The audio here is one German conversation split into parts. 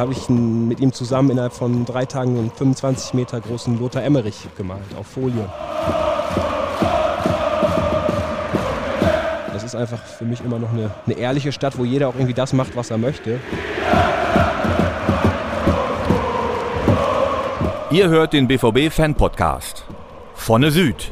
Da habe ich mit ihm zusammen innerhalb von drei Tagen einen 25 Meter großen Lothar Emmerich gemalt auf Folie. Das ist einfach für mich immer noch eine, eine ehrliche Stadt, wo jeder auch irgendwie das macht, was er möchte. Ihr hört den BVB Fan Podcast. Vonne Süd.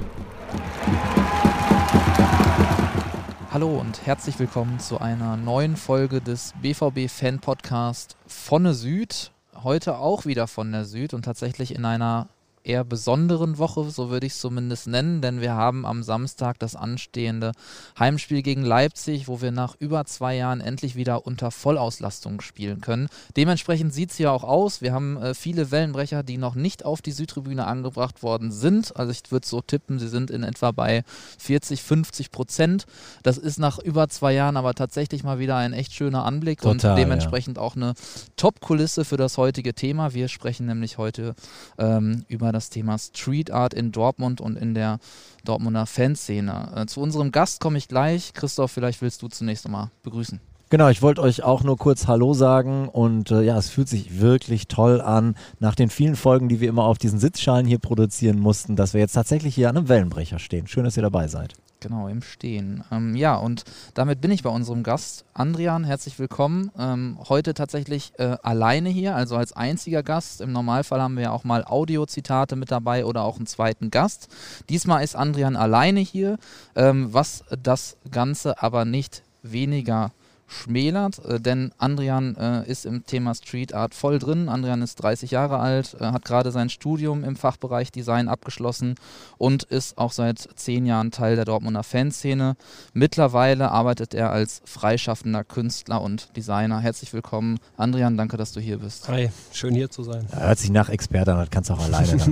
Hallo und herzlich willkommen zu einer neuen Folge des BVB Fan Podcast Vonne Süd. Heute auch wieder von der Süd und tatsächlich in einer eher besonderen Woche, so würde ich es zumindest nennen, denn wir haben am Samstag das anstehende Heimspiel gegen Leipzig, wo wir nach über zwei Jahren endlich wieder unter Vollauslastung spielen können. Dementsprechend sieht es ja auch aus. Wir haben äh, viele Wellenbrecher, die noch nicht auf die Südtribüne angebracht worden sind. Also ich würde so tippen, sie sind in etwa bei 40, 50 Prozent. Das ist nach über zwei Jahren aber tatsächlich mal wieder ein echt schöner Anblick Total, und dementsprechend ja. auch eine Top-Kulisse für das heutige Thema. Wir sprechen nämlich heute ähm, über das das Thema Street Art in Dortmund und in der Dortmunder Fanszene. Äh, zu unserem Gast komme ich gleich. Christoph, vielleicht willst du zunächst einmal begrüßen. Genau, ich wollte euch auch nur kurz Hallo sagen und äh, ja, es fühlt sich wirklich toll an, nach den vielen Folgen, die wir immer auf diesen Sitzschalen hier produzieren mussten, dass wir jetzt tatsächlich hier an einem Wellenbrecher stehen. Schön, dass ihr dabei seid. Genau, im Stehen. Ähm, ja, und damit bin ich bei unserem Gast. Andrian, herzlich willkommen. Ähm, heute tatsächlich äh, alleine hier, also als einziger Gast. Im Normalfall haben wir ja auch mal Audiozitate mit dabei oder auch einen zweiten Gast. Diesmal ist Andrian alleine hier, ähm, was das Ganze aber nicht weniger schmälert, äh, denn Andrian äh, ist im Thema Street Art voll drin. Andrian ist 30 Jahre alt, äh, hat gerade sein Studium im Fachbereich Design abgeschlossen und ist auch seit zehn Jahren Teil der Dortmunder Fanszene. Mittlerweile arbeitet er als freischaffender Künstler und Designer. Herzlich willkommen, Andrian, danke, dass du hier bist. Hi, schön hier zu sein. Ja, hört sich nach Experte an, das kannst du auch alleine.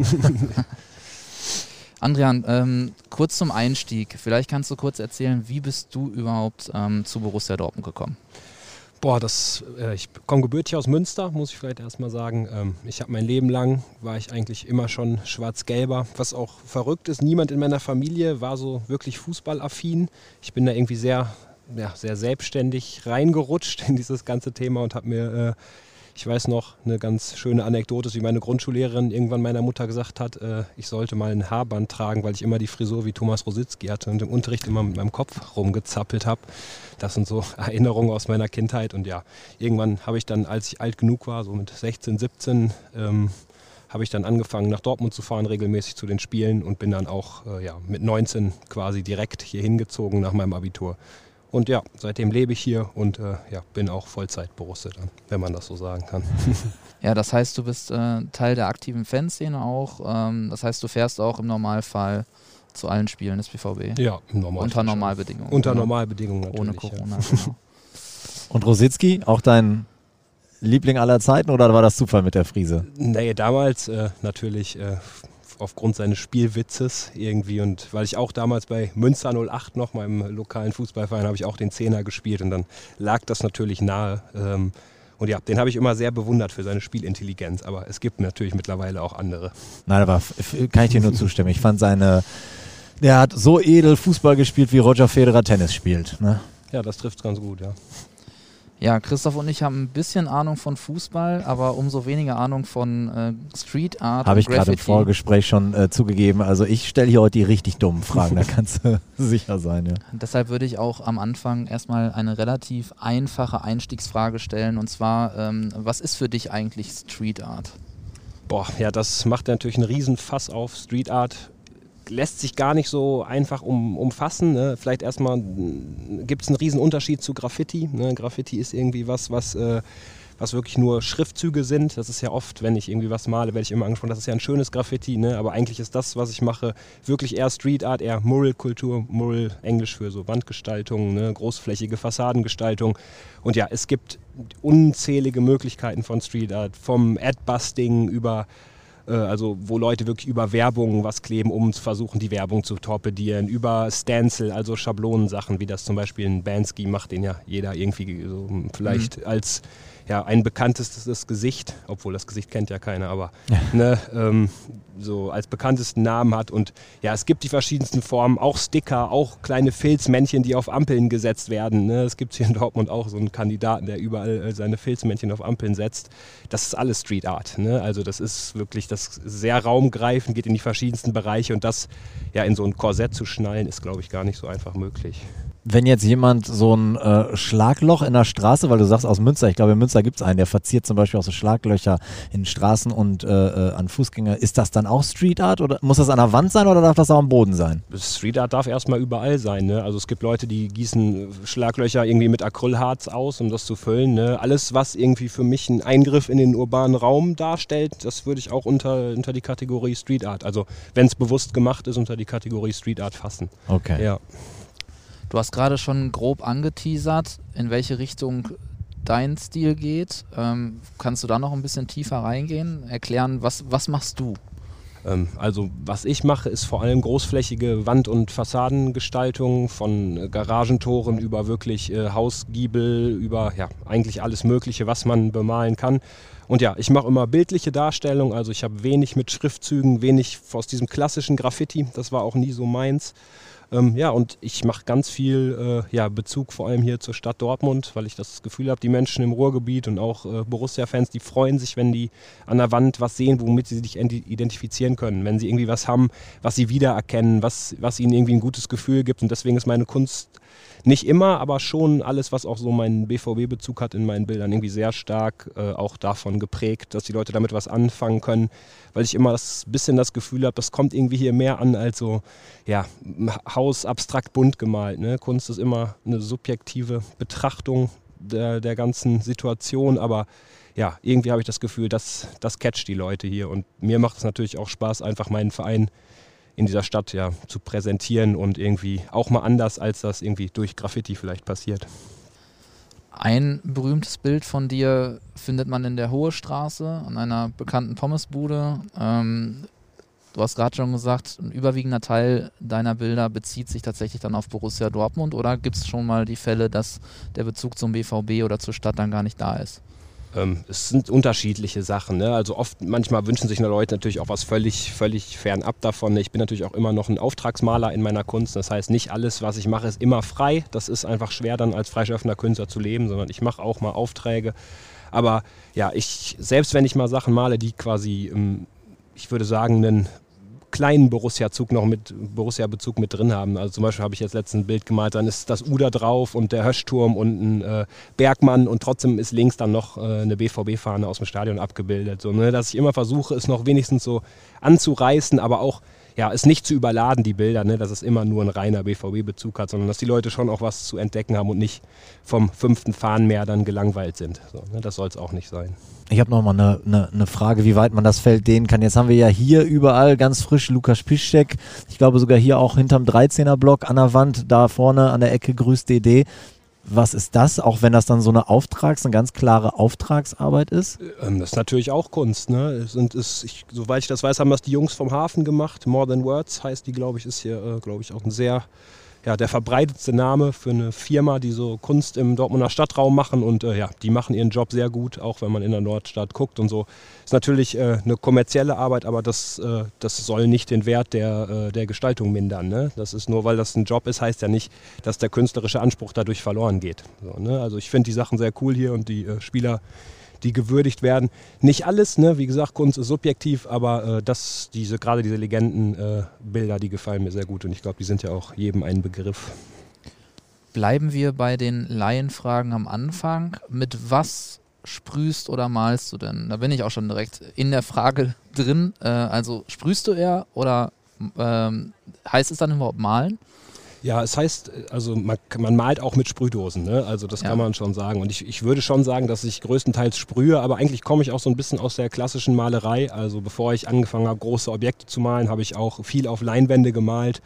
Andrian, ähm, kurz zum Einstieg. Vielleicht kannst du kurz erzählen, wie bist du überhaupt ähm, zu Borussia Dortmund gekommen? Boah, das, äh, ich komme gebürtig aus Münster, muss ich vielleicht erstmal sagen. Ähm, ich habe mein Leben lang, war ich eigentlich immer schon schwarz-gelber, was auch verrückt ist. Niemand in meiner Familie war so wirklich fußballaffin. Ich bin da irgendwie sehr, ja, sehr selbstständig reingerutscht in dieses ganze Thema und habe mir äh, ich weiß noch, eine ganz schöne Anekdote, wie meine Grundschullehrerin irgendwann meiner Mutter gesagt hat, äh, ich sollte mal ein Haarband tragen, weil ich immer die Frisur wie Thomas Rositzky hatte und im Unterricht immer mit meinem Kopf rumgezappelt habe. Das sind so Erinnerungen aus meiner Kindheit. Und ja, irgendwann habe ich dann, als ich alt genug war, so mit 16, 17, ähm, habe ich dann angefangen, nach Dortmund zu fahren, regelmäßig zu den Spielen und bin dann auch äh, ja, mit 19 quasi direkt hier hingezogen nach meinem Abitur. Und ja, seitdem lebe ich hier und äh, ja, bin auch Vollzeit-Borusse dann, wenn man das so sagen kann. ja, das heißt, du bist äh, Teil der aktiven Fanszene auch. Ähm, das heißt, du fährst auch im Normalfall zu allen Spielen des BVB. Ja, im Normalfall. Unter Normalbedingungen. Unter genau. Normalbedingungen natürlich. Ohne Corona, ja. genau. Und Rositzky, auch dein Liebling aller Zeiten oder war das Zufall mit der Friese? Nee, damals äh, natürlich aufgrund seines Spielwitzes irgendwie und weil ich auch damals bei Münster 08 noch, meinem lokalen Fußballverein, habe ich auch den Zehner gespielt und dann lag das natürlich nahe. Ähm, und ja, den habe ich immer sehr bewundert für seine Spielintelligenz, aber es gibt natürlich mittlerweile auch andere. Nein, aber kann ich dir nur zustimmen. Ich fand seine, der hat so edel Fußball gespielt, wie Roger Federer Tennis spielt. Ne? Ja, das trifft ganz gut, ja. Ja, Christoph und ich haben ein bisschen Ahnung von Fußball, aber umso weniger Ahnung von äh, Street Art. Habe ich gerade im Vorgespräch schon äh, zugegeben. Also ich stelle hier heute die richtig dummen Fragen, da kannst du sicher sein. Ja. Deshalb würde ich auch am Anfang erstmal eine relativ einfache Einstiegsfrage stellen. Und zwar, ähm, was ist für dich eigentlich Street Art? Boah, ja, das macht natürlich einen riesen Fass auf. Street Art lässt sich gar nicht so einfach um, umfassen. Ne? Vielleicht erstmal gibt es einen riesen Unterschied zu Graffiti. Ne? Graffiti ist irgendwie was, was, äh, was wirklich nur Schriftzüge sind. Das ist ja oft, wenn ich irgendwie was male, werde ich immer angesprochen, das ist ja ein schönes Graffiti. Ne? Aber eigentlich ist das, was ich mache, wirklich eher Street Art, eher Mural-Kultur. Mural, Englisch für so Wandgestaltung, ne? großflächige Fassadengestaltung. Und ja, es gibt unzählige Möglichkeiten von Street Art, vom Ad-Busting über also wo Leute wirklich über Werbung was kleben, um zu versuchen, die Werbung zu torpedieren, über Stencil, also Schablonensachen, wie das zum Beispiel ein Bansky macht, den ja jeder irgendwie so vielleicht mhm. als ja, ein bekanntestes Gesicht, obwohl das Gesicht kennt ja keiner, aber ne, ähm, so als bekanntesten Namen hat. Und ja, es gibt die verschiedensten Formen, auch Sticker, auch kleine Filzmännchen, die auf Ampeln gesetzt werden. Ne? Es gibt hier in Dortmund auch so einen Kandidaten, der überall äh, seine Filzmännchen auf Ampeln setzt. Das ist alles Street Art. Ne? Also das ist wirklich das sehr raumgreifend, geht in die verschiedensten Bereiche und das ja in so ein Korsett zu schnallen, ist, glaube ich, gar nicht so einfach möglich wenn jetzt jemand so ein äh, Schlagloch in der Straße, weil du sagst aus Münster, ich glaube in Münster gibt es einen, der verziert zum Beispiel auch so Schlaglöcher in Straßen und äh, äh, an Fußgänger. Ist das dann auch Street Art oder muss das an der Wand sein oder darf das auch am Boden sein? Street Art darf erstmal überall sein. Ne? Also es gibt Leute, die gießen Schlaglöcher irgendwie mit Acrylharz aus, um das zu füllen. Ne? Alles, was irgendwie für mich einen Eingriff in den urbanen Raum darstellt, das würde ich auch unter, unter die Kategorie Street Art, also wenn es bewusst gemacht ist, unter die Kategorie Street Art fassen. Okay. Ja. Du hast gerade schon grob angeteasert, in welche Richtung dein Stil geht. Ähm, kannst du da noch ein bisschen tiefer reingehen? Erklären, was, was machst du? Ähm, also was ich mache, ist vor allem großflächige Wand- und Fassadengestaltung von Garagentoren über wirklich äh, Hausgiebel, über ja, eigentlich alles Mögliche, was man bemalen kann. Und ja, ich mache immer bildliche Darstellungen, also ich habe wenig mit Schriftzügen, wenig aus diesem klassischen Graffiti, das war auch nie so meins. Ähm, ja, und ich mache ganz viel äh, ja, Bezug vor allem hier zur Stadt Dortmund, weil ich das Gefühl habe, die Menschen im Ruhrgebiet und auch äh, Borussia-Fans, die freuen sich, wenn die an der Wand was sehen, womit sie sich identifizieren können. Wenn sie irgendwie was haben, was sie wiedererkennen, was, was ihnen irgendwie ein gutes Gefühl gibt. Und deswegen ist meine Kunst nicht immer, aber schon alles, was auch so meinen BVB-Bezug hat in meinen Bildern, irgendwie sehr stark äh, auch davon geprägt, dass die Leute damit was anfangen können, weil ich immer das bisschen das Gefühl habe, das kommt irgendwie hier mehr an als so, ja, Haus abstrakt bunt gemalt. Ne? Kunst ist immer eine subjektive Betrachtung der, der ganzen Situation, aber ja, irgendwie habe ich das Gefühl, dass das catcht die Leute hier und mir macht es natürlich auch Spaß, einfach meinen Verein in dieser Stadt ja zu präsentieren und irgendwie auch mal anders, als das irgendwie durch Graffiti vielleicht passiert. Ein berühmtes Bild von dir findet man in der Hohe Straße an einer bekannten Pommesbude. Ähm, du hast gerade schon gesagt, ein überwiegender Teil deiner Bilder bezieht sich tatsächlich dann auf Borussia Dortmund oder gibt es schon mal die Fälle, dass der Bezug zum BVB oder zur Stadt dann gar nicht da ist? Ähm, es sind unterschiedliche Sachen. Ne? Also oft, manchmal wünschen sich Leute natürlich auch was völlig, völlig fernab davon. Ich bin natürlich auch immer noch ein Auftragsmaler in meiner Kunst. Das heißt, nicht alles, was ich mache, ist immer frei. Das ist einfach schwer dann als freischaffender Künstler zu leben, sondern ich mache auch mal Aufträge. Aber ja, ich, selbst wenn ich mal Sachen male, die quasi, ähm, ich würde sagen, einen kleinen Borussia-Zug noch mit Borussia-Bezug mit drin haben. Also zum Beispiel habe ich jetzt letztens ein Bild gemalt, dann ist das Uder drauf und der Höschturm und ein äh, Bergmann und trotzdem ist links dann noch äh, eine BVB-Fahne aus dem Stadion abgebildet. So, ne? Dass ich immer versuche, es noch wenigstens so anzureißen, aber auch ja, es nicht zu überladen, die Bilder, ne? dass es immer nur ein reiner BVB-Bezug hat, sondern dass die Leute schon auch was zu entdecken haben und nicht vom fünften Fahnenmeer dann gelangweilt sind. So, ne? Das soll es auch nicht sein. Ich habe nochmal eine ne, ne Frage, wie weit man das Feld dehnen kann. Jetzt haben wir ja hier überall ganz frisch Lukas Piszczek. Ich glaube sogar hier auch hinterm 13er-Block an der Wand, da vorne an der Ecke grüßt DD. Was ist das, auch wenn das dann so eine Auftrags-, eine ganz klare Auftragsarbeit ist? Ähm, das ist natürlich auch Kunst. Ne? Und ist, ich, soweit ich das weiß, haben das die Jungs vom Hafen gemacht. More Than Words heißt die, glaube ich, ist hier, äh, glaube ich, auch ein sehr ja, der verbreitetste Name für eine Firma, die so Kunst im Dortmunder Stadtraum machen. Und äh, ja, die machen ihren Job sehr gut, auch wenn man in der Nordstadt guckt und so. Ist natürlich äh, eine kommerzielle Arbeit, aber das, äh, das soll nicht den Wert der, äh, der Gestaltung mindern. Ne? Das ist nur, weil das ein Job ist, heißt ja nicht, dass der künstlerische Anspruch dadurch verloren geht. So, ne? Also ich finde die Sachen sehr cool hier und die äh, Spieler die gewürdigt werden. Nicht alles, ne? wie gesagt, Kunst ist subjektiv, aber äh, das, diese, gerade diese Legendenbilder, äh, die gefallen mir sehr gut und ich glaube, die sind ja auch jedem ein Begriff. Bleiben wir bei den Laienfragen am Anfang. Mit was sprühst oder malst du denn? Da bin ich auch schon direkt in der Frage drin. Äh, also sprühst du eher oder ähm, heißt es dann überhaupt malen? Ja, es heißt, also man, man malt auch mit Sprühdosen, ne? also das ja. kann man schon sagen. Und ich, ich würde schon sagen, dass ich größtenteils sprühe, aber eigentlich komme ich auch so ein bisschen aus der klassischen Malerei. Also bevor ich angefangen habe, große Objekte zu malen, habe ich auch viel auf Leinwände gemalt.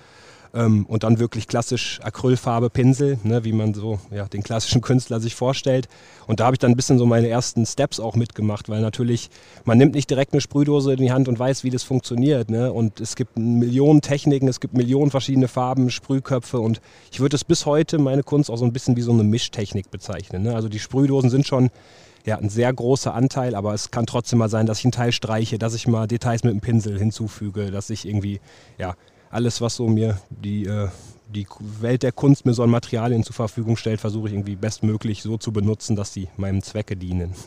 Ähm, und dann wirklich klassisch Acrylfarbe, Pinsel, ne, wie man so ja, den klassischen Künstler sich vorstellt. Und da habe ich dann ein bisschen so meine ersten Steps auch mitgemacht, weil natürlich, man nimmt nicht direkt eine Sprühdose in die Hand und weiß, wie das funktioniert. Ne? Und es gibt Millionen Techniken, es gibt Millionen verschiedene Farben, Sprühköpfe und ich würde es bis heute, meine Kunst, auch so ein bisschen wie so eine Mischtechnik bezeichnen. Ne? Also die Sprühdosen sind schon ja, ein sehr großer Anteil, aber es kann trotzdem mal sein, dass ich einen Teil streiche, dass ich mal Details mit dem Pinsel hinzufüge, dass ich irgendwie, ja, alles, was so mir die, äh, die Welt der Kunst mir so an Materialien zur Verfügung stellt, versuche ich irgendwie bestmöglich so zu benutzen, dass sie meinem Zwecke dienen.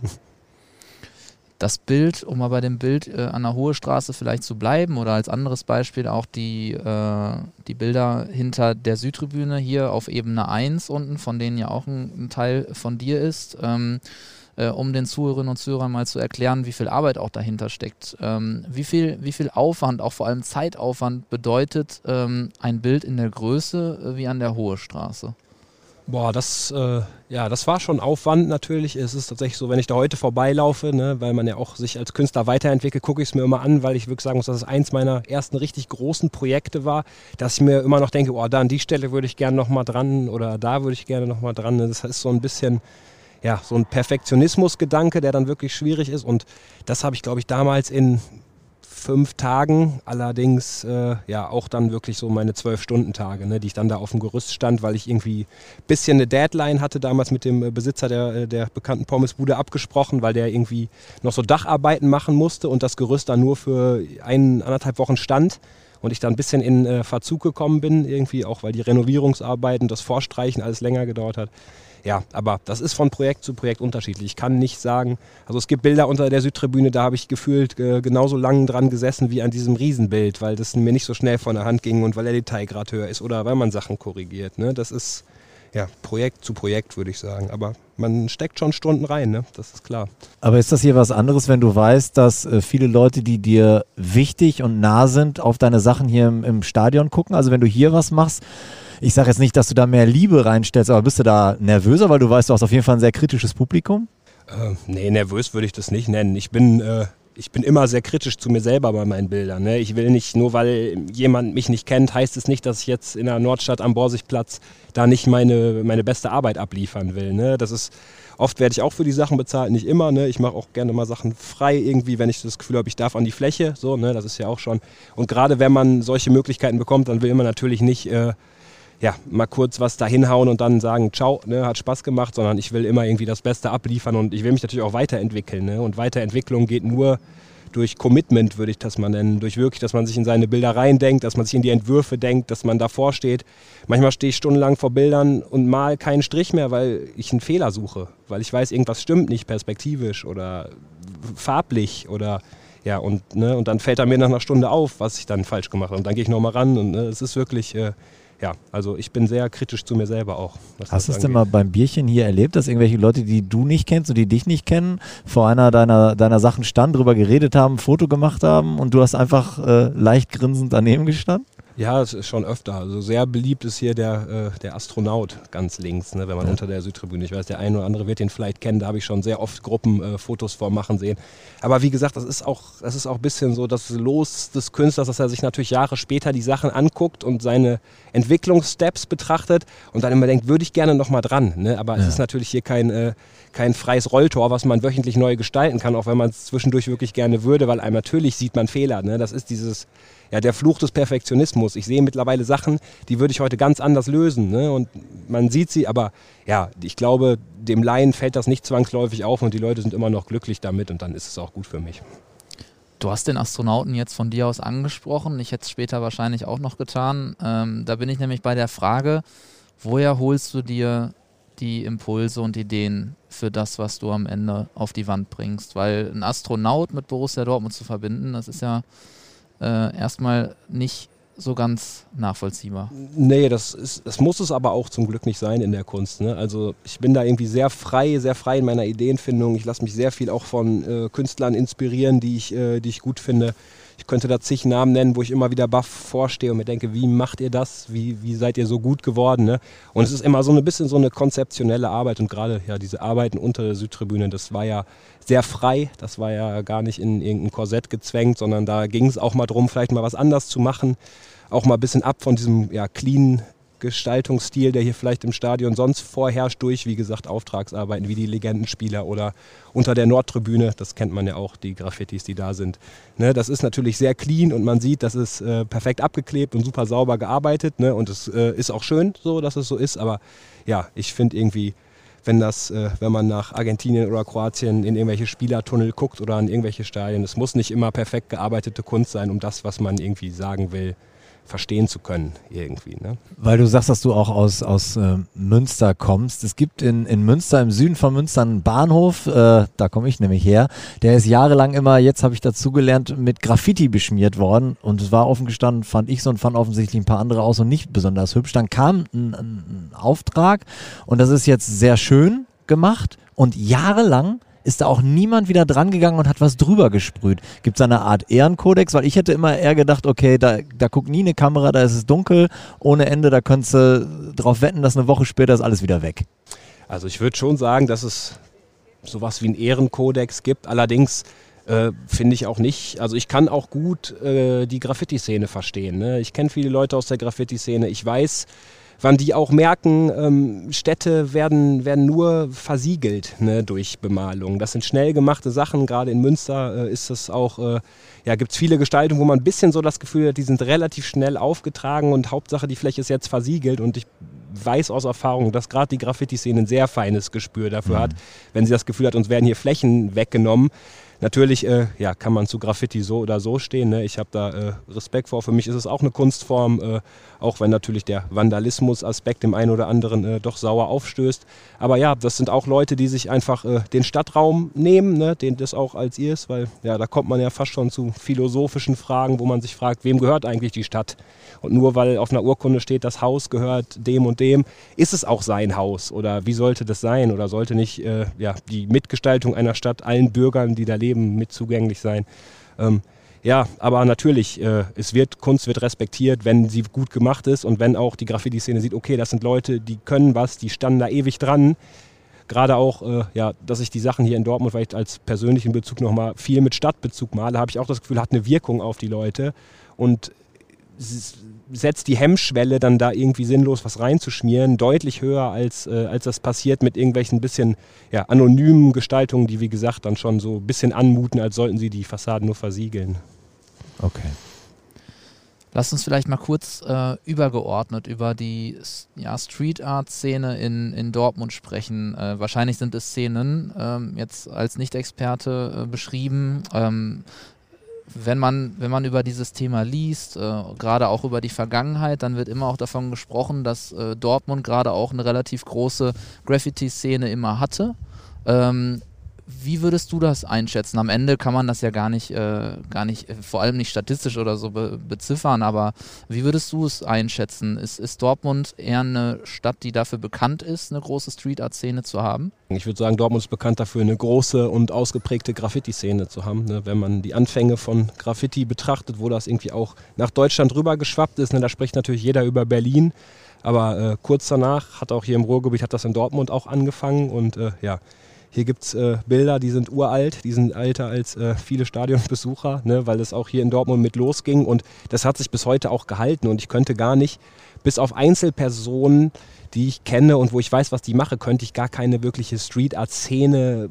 Das Bild, um mal bei dem Bild äh, an der Hohe Straße vielleicht zu bleiben oder als anderes Beispiel auch die, äh, die Bilder hinter der Südtribüne hier auf Ebene 1 unten, von denen ja auch ein, ein Teil von dir ist. Ähm, äh, um den Zuhörerinnen und Zuhörern mal zu erklären, wie viel Arbeit auch dahinter steckt. Ähm, wie, viel, wie viel Aufwand, auch vor allem Zeitaufwand bedeutet ähm, ein Bild in der Größe äh, wie an der Hohe Straße? Boah, das, äh, ja, das war schon Aufwand natürlich. Es ist tatsächlich so, wenn ich da heute vorbeilaufe, ne, weil man ja auch sich als Künstler weiterentwickelt, gucke ich es mir immer an, weil ich wirklich sagen muss, dass es eins meiner ersten richtig großen Projekte war, dass ich mir immer noch denke, oh, da an die Stelle würde ich gerne nochmal dran oder da würde ich gerne nochmal dran. Das ist so ein bisschen, ja, so ein Perfektionismusgedanke, der dann wirklich schwierig ist. Und das habe ich, glaube ich, damals in fünf Tagen, allerdings äh, ja auch dann wirklich so meine zwölf Stunden Tage, ne, die ich dann da auf dem Gerüst stand, weil ich irgendwie ein bisschen eine Deadline hatte damals mit dem äh, Besitzer der, äh, der bekannten Pommesbude abgesprochen, weil der irgendwie noch so Dacharbeiten machen musste und das Gerüst dann nur für ein, anderthalb Wochen stand und ich dann ein bisschen in äh, Verzug gekommen bin, irgendwie auch weil die Renovierungsarbeiten, das Vorstreichen alles länger gedauert hat ja, aber das ist von Projekt zu Projekt unterschiedlich. Ich kann nicht sagen, also es gibt Bilder unter der Südtribüne, da habe ich gefühlt äh, genauso lange dran gesessen wie an diesem Riesenbild, weil das mir nicht so schnell von der Hand ging und weil der Detailgrad höher ist oder weil man Sachen korrigiert. Ne? Das ist ja, Projekt zu Projekt, würde ich sagen. Aber man steckt schon Stunden rein, ne? das ist klar. Aber ist das hier was anderes, wenn du weißt, dass äh, viele Leute, die dir wichtig und nah sind, auf deine Sachen hier im, im Stadion gucken? Also wenn du hier was machst, ich sage jetzt nicht, dass du da mehr Liebe reinstellst, aber bist du da nervöser, weil du weißt, du hast auf jeden Fall ein sehr kritisches Publikum? Äh, nee, nervös würde ich das nicht nennen. Ich bin, äh, ich bin immer sehr kritisch zu mir selber bei meinen Bildern. Ne? Ich will nicht, nur weil jemand mich nicht kennt, heißt es nicht, dass ich jetzt in der Nordstadt am Borsigplatz da nicht meine, meine beste Arbeit abliefern will. Ne? Das ist, oft werde ich auch für die Sachen bezahlt, nicht immer. Ne? Ich mache auch gerne mal Sachen frei irgendwie, wenn ich das Gefühl habe, ich darf an die Fläche. So, ne? Das ist ja auch schon. Und gerade wenn man solche Möglichkeiten bekommt, dann will man natürlich nicht. Äh, ja, mal kurz was da hinhauen und dann sagen, ciao, ne, hat Spaß gemacht, sondern ich will immer irgendwie das Beste abliefern und ich will mich natürlich auch weiterentwickeln. Ne? Und Weiterentwicklung geht nur durch Commitment, würde ich das mal nennen. Durch wirklich, dass man sich in seine Bilder reindenkt, dass man sich in die Entwürfe denkt, dass man davor steht. Manchmal stehe ich stundenlang vor Bildern und mal keinen Strich mehr, weil ich einen Fehler suche. Weil ich weiß, irgendwas stimmt nicht perspektivisch oder farblich oder ja, und, ne, und dann fällt er mir nach einer Stunde auf, was ich dann falsch gemacht habe. Und dann gehe ich nochmal ran und ne, es ist wirklich, äh, ja, also ich bin sehr kritisch zu mir selber auch. Hast du es denn mal beim Bierchen hier erlebt, dass irgendwelche Leute, die du nicht kennst und die dich nicht kennen, vor einer deiner, deiner Sachen standen, drüber geredet haben, ein Foto gemacht haben und du hast einfach äh, leicht grinsend daneben gestanden? Ja, es ist schon öfter. Also sehr beliebt ist hier der, äh, der Astronaut ganz links, ne, wenn man ja. unter der Südtribüne. Ich weiß, der eine oder andere wird den vielleicht kennen. Da habe ich schon sehr oft Gruppenfotos äh, vormachen sehen. Aber wie gesagt, das ist auch, das ist auch ein bisschen so das Los des Künstlers, dass er sich natürlich Jahre später die Sachen anguckt und seine Entwicklungssteps betrachtet und dann immer denkt, würde ich gerne nochmal dran. Ne? Aber ja. es ist natürlich hier kein, äh, kein freies Rolltor, was man wöchentlich neu gestalten kann, auch wenn man es zwischendurch wirklich gerne würde, weil einem natürlich sieht man Fehler. Ne? Das ist dieses ja, der Fluch des Perfektionismus. Ich sehe mittlerweile Sachen, die würde ich heute ganz anders lösen. Ne? Und man sieht sie, aber ja, ich glaube, dem Laien fällt das nicht zwangsläufig auf und die Leute sind immer noch glücklich damit und dann ist es auch gut für mich. Du hast den Astronauten jetzt von dir aus angesprochen. Ich hätte es später wahrscheinlich auch noch getan. Ähm, da bin ich nämlich bei der Frage, woher holst du dir die Impulse und Ideen für das, was du am Ende auf die Wand bringst? Weil ein Astronaut mit Borussia Dortmund zu verbinden, das ist ja äh, erstmal nicht so ganz nachvollziehbar. Nee, das, ist, das muss es aber auch zum Glück nicht sein in der Kunst. Ne? Also ich bin da irgendwie sehr frei, sehr frei in meiner Ideenfindung. Ich lasse mich sehr viel auch von äh, Künstlern inspirieren, die ich, äh, die ich gut finde. Ich könnte da zig Namen nennen, wo ich immer wieder baff vorstehe und mir denke, wie macht ihr das? Wie, wie seid ihr so gut geworden? Ne? Und es ist immer so ein bisschen so eine konzeptionelle Arbeit und gerade ja diese Arbeiten unter der Südtribüne, das war ja sehr frei, das war ja gar nicht in irgendein Korsett gezwängt, sondern da ging es auch mal darum, vielleicht mal was anders zu machen, auch mal ein bisschen ab von diesem ja, clean Gestaltungsstil, der hier vielleicht im Stadion sonst vorherrscht, durch, wie gesagt, Auftragsarbeiten wie die Legendenspieler oder unter der Nordtribüne. Das kennt man ja auch, die Graffitis, die da sind. Ne, das ist natürlich sehr clean und man sieht, das ist äh, perfekt abgeklebt und super sauber gearbeitet. Ne, und es äh, ist auch schön so, dass es so ist. Aber ja, ich finde irgendwie, wenn das, äh, wenn man nach Argentinien oder Kroatien in irgendwelche Spielertunnel guckt oder an irgendwelche Stadien. Es muss nicht immer perfekt gearbeitete Kunst sein, um das, was man irgendwie sagen will, verstehen zu können irgendwie. Ne? Weil du sagst, dass du auch aus, aus äh, Münster kommst. Es gibt in, in Münster, im Süden von Münster einen Bahnhof, äh, da komme ich nämlich her, der ist jahrelang immer, jetzt habe ich dazugelernt, mit Graffiti beschmiert worden und es war offen gestanden, fand ich so und fand offensichtlich ein paar andere aus und nicht besonders hübsch. Dann kam ein, ein Auftrag und das ist jetzt sehr schön gemacht und jahrelang ist da auch niemand wieder dran gegangen und hat was drüber gesprüht. Gibt es eine Art Ehrenkodex? Weil ich hätte immer eher gedacht, okay, da, da guckt nie eine Kamera, da ist es dunkel, ohne Ende, da könntest du drauf wetten, dass eine Woche später ist alles wieder weg. Also ich würde schon sagen, dass es sowas wie einen Ehrenkodex gibt. Allerdings äh, finde ich auch nicht. Also ich kann auch gut äh, die Graffiti-Szene verstehen. Ne? Ich kenne viele Leute aus der Graffiti-Szene. Ich weiß, wann die auch merken, ähm, Städte werden, werden nur versiegelt ne, durch Bemalung. Das sind schnell gemachte Sachen, gerade in Münster äh, ist es auch, äh, ja, gibt es viele Gestaltungen, wo man ein bisschen so das Gefühl hat, die sind relativ schnell aufgetragen und Hauptsache die Fläche ist jetzt versiegelt und ich weiß aus Erfahrung, dass gerade die Graffiti-Szene ein sehr feines Gespür dafür mhm. hat, wenn sie das Gefühl hat, uns werden hier Flächen weggenommen, Natürlich äh, ja, kann man zu Graffiti so oder so stehen. Ne? Ich habe da äh, Respekt vor. Für mich ist es auch eine Kunstform, äh, auch wenn natürlich der Vandalismus-Aspekt dem einen oder anderen äh, doch sauer aufstößt. Aber ja, das sind auch Leute, die sich einfach äh, den Stadtraum nehmen, ne? den das auch als ihr ist, weil ja, da kommt man ja fast schon zu philosophischen Fragen, wo man sich fragt, wem gehört eigentlich die Stadt? Und nur weil auf einer Urkunde steht, das Haus gehört dem und dem, ist es auch sein Haus? Oder wie sollte das sein? Oder sollte nicht äh, ja, die Mitgestaltung einer Stadt allen Bürgern, die da leben, mit zugänglich sein? Ähm, ja, aber natürlich, äh, es wird, Kunst wird respektiert, wenn sie gut gemacht ist und wenn auch die Graffiti-Szene sieht, okay, das sind Leute, die können was, die standen da ewig dran. Gerade auch, äh, ja, dass ich die Sachen hier in Dortmund vielleicht als persönlichen Bezug nochmal viel mit Stadtbezug male, habe ich auch das Gefühl, hat eine Wirkung auf die Leute. Und setzt die Hemmschwelle, dann da irgendwie sinnlos was reinzuschmieren, deutlich höher, als, äh, als das passiert mit irgendwelchen bisschen ja, anonymen Gestaltungen, die wie gesagt dann schon so ein bisschen anmuten, als sollten sie die Fassaden nur versiegeln. Okay. Lass uns vielleicht mal kurz äh, übergeordnet über die ja, Street Art Szene in, in Dortmund sprechen. Äh, wahrscheinlich sind es Szenen, ähm, jetzt als Nicht-Experte äh, beschrieben. Ähm, wenn man, wenn man über dieses Thema liest, äh, gerade auch über die Vergangenheit, dann wird immer auch davon gesprochen, dass äh, Dortmund gerade auch eine relativ große Graffiti-Szene immer hatte. Ähm, wie würdest du das einschätzen? Am Ende kann man das ja gar nicht, äh, gar nicht, äh, vor allem nicht statistisch oder so be beziffern, aber wie würdest du es einschätzen? Ist, ist Dortmund eher eine Stadt, die dafür bekannt ist, eine große Street Art Szene zu haben? Ich würde sagen, Dortmund ist bekannt dafür, eine große und ausgeprägte Graffiti-Szene zu haben. Ne? Wenn man die Anfänge von Graffiti betrachtet, wo das irgendwie auch nach Deutschland rüber geschwappt ist, ne? da spricht natürlich jeder über Berlin. Aber äh, kurz danach hat auch hier im Ruhrgebiet hat das in Dortmund auch angefangen und äh, ja, hier gibt es äh, Bilder, die sind uralt, die sind älter als äh, viele Stadionbesucher, ne, weil es auch hier in Dortmund mit losging. Und das hat sich bis heute auch gehalten. Und ich könnte gar nicht, bis auf Einzelpersonen, die ich kenne und wo ich weiß, was die mache, könnte ich gar keine wirkliche Street Art-Szene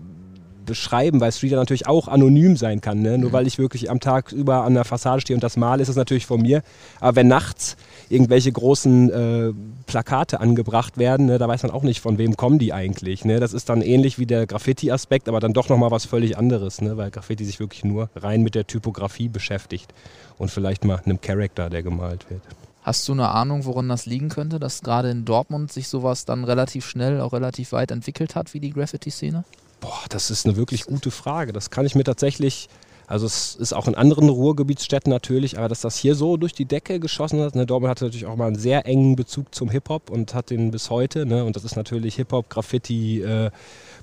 beschreiben, weil Street Art natürlich auch anonym sein kann. Ne? Nur weil ich wirklich am Tag über an der Fassade stehe und das male, ist es natürlich von mir. Aber wenn nachts irgendwelche großen äh, Plakate angebracht werden, ne, da weiß man auch nicht, von wem kommen die eigentlich. Ne? Das ist dann ähnlich wie der Graffiti-Aspekt, aber dann doch nochmal was völlig anderes, ne? weil Graffiti sich wirklich nur rein mit der Typografie beschäftigt und vielleicht mal einem Charakter, der gemalt wird. Hast du eine Ahnung, woran das liegen könnte, dass gerade in Dortmund sich sowas dann relativ schnell, auch relativ weit entwickelt hat wie die Graffiti-Szene? Boah, das ist eine wirklich gute Frage. Das kann ich mir tatsächlich also es ist auch in anderen Ruhrgebietsstädten natürlich, aber dass das hier so durch die Decke geschossen hat, ne, Dortmund hatte natürlich auch mal einen sehr engen Bezug zum Hip-Hop und hat den bis heute. Ne, und das ist natürlich Hip-Hop, Graffiti, äh,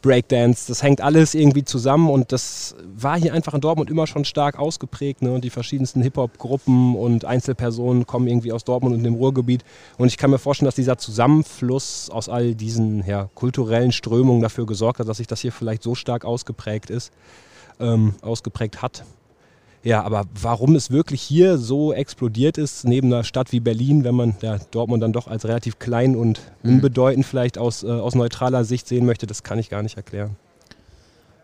Breakdance, das hängt alles irgendwie zusammen und das war hier einfach in Dortmund immer schon stark ausgeprägt. Ne, und die verschiedensten Hip-Hop-Gruppen und Einzelpersonen kommen irgendwie aus Dortmund und dem Ruhrgebiet. Und ich kann mir vorstellen, dass dieser Zusammenfluss aus all diesen ja, kulturellen Strömungen dafür gesorgt hat, dass sich das hier vielleicht so stark ausgeprägt ist ähm, ausgeprägt hat. Ja, aber warum es wirklich hier so explodiert ist, neben einer Stadt wie Berlin, wenn man ja, Dortmund dann doch als relativ klein und mhm. unbedeutend vielleicht aus, äh, aus neutraler Sicht sehen möchte, das kann ich gar nicht erklären.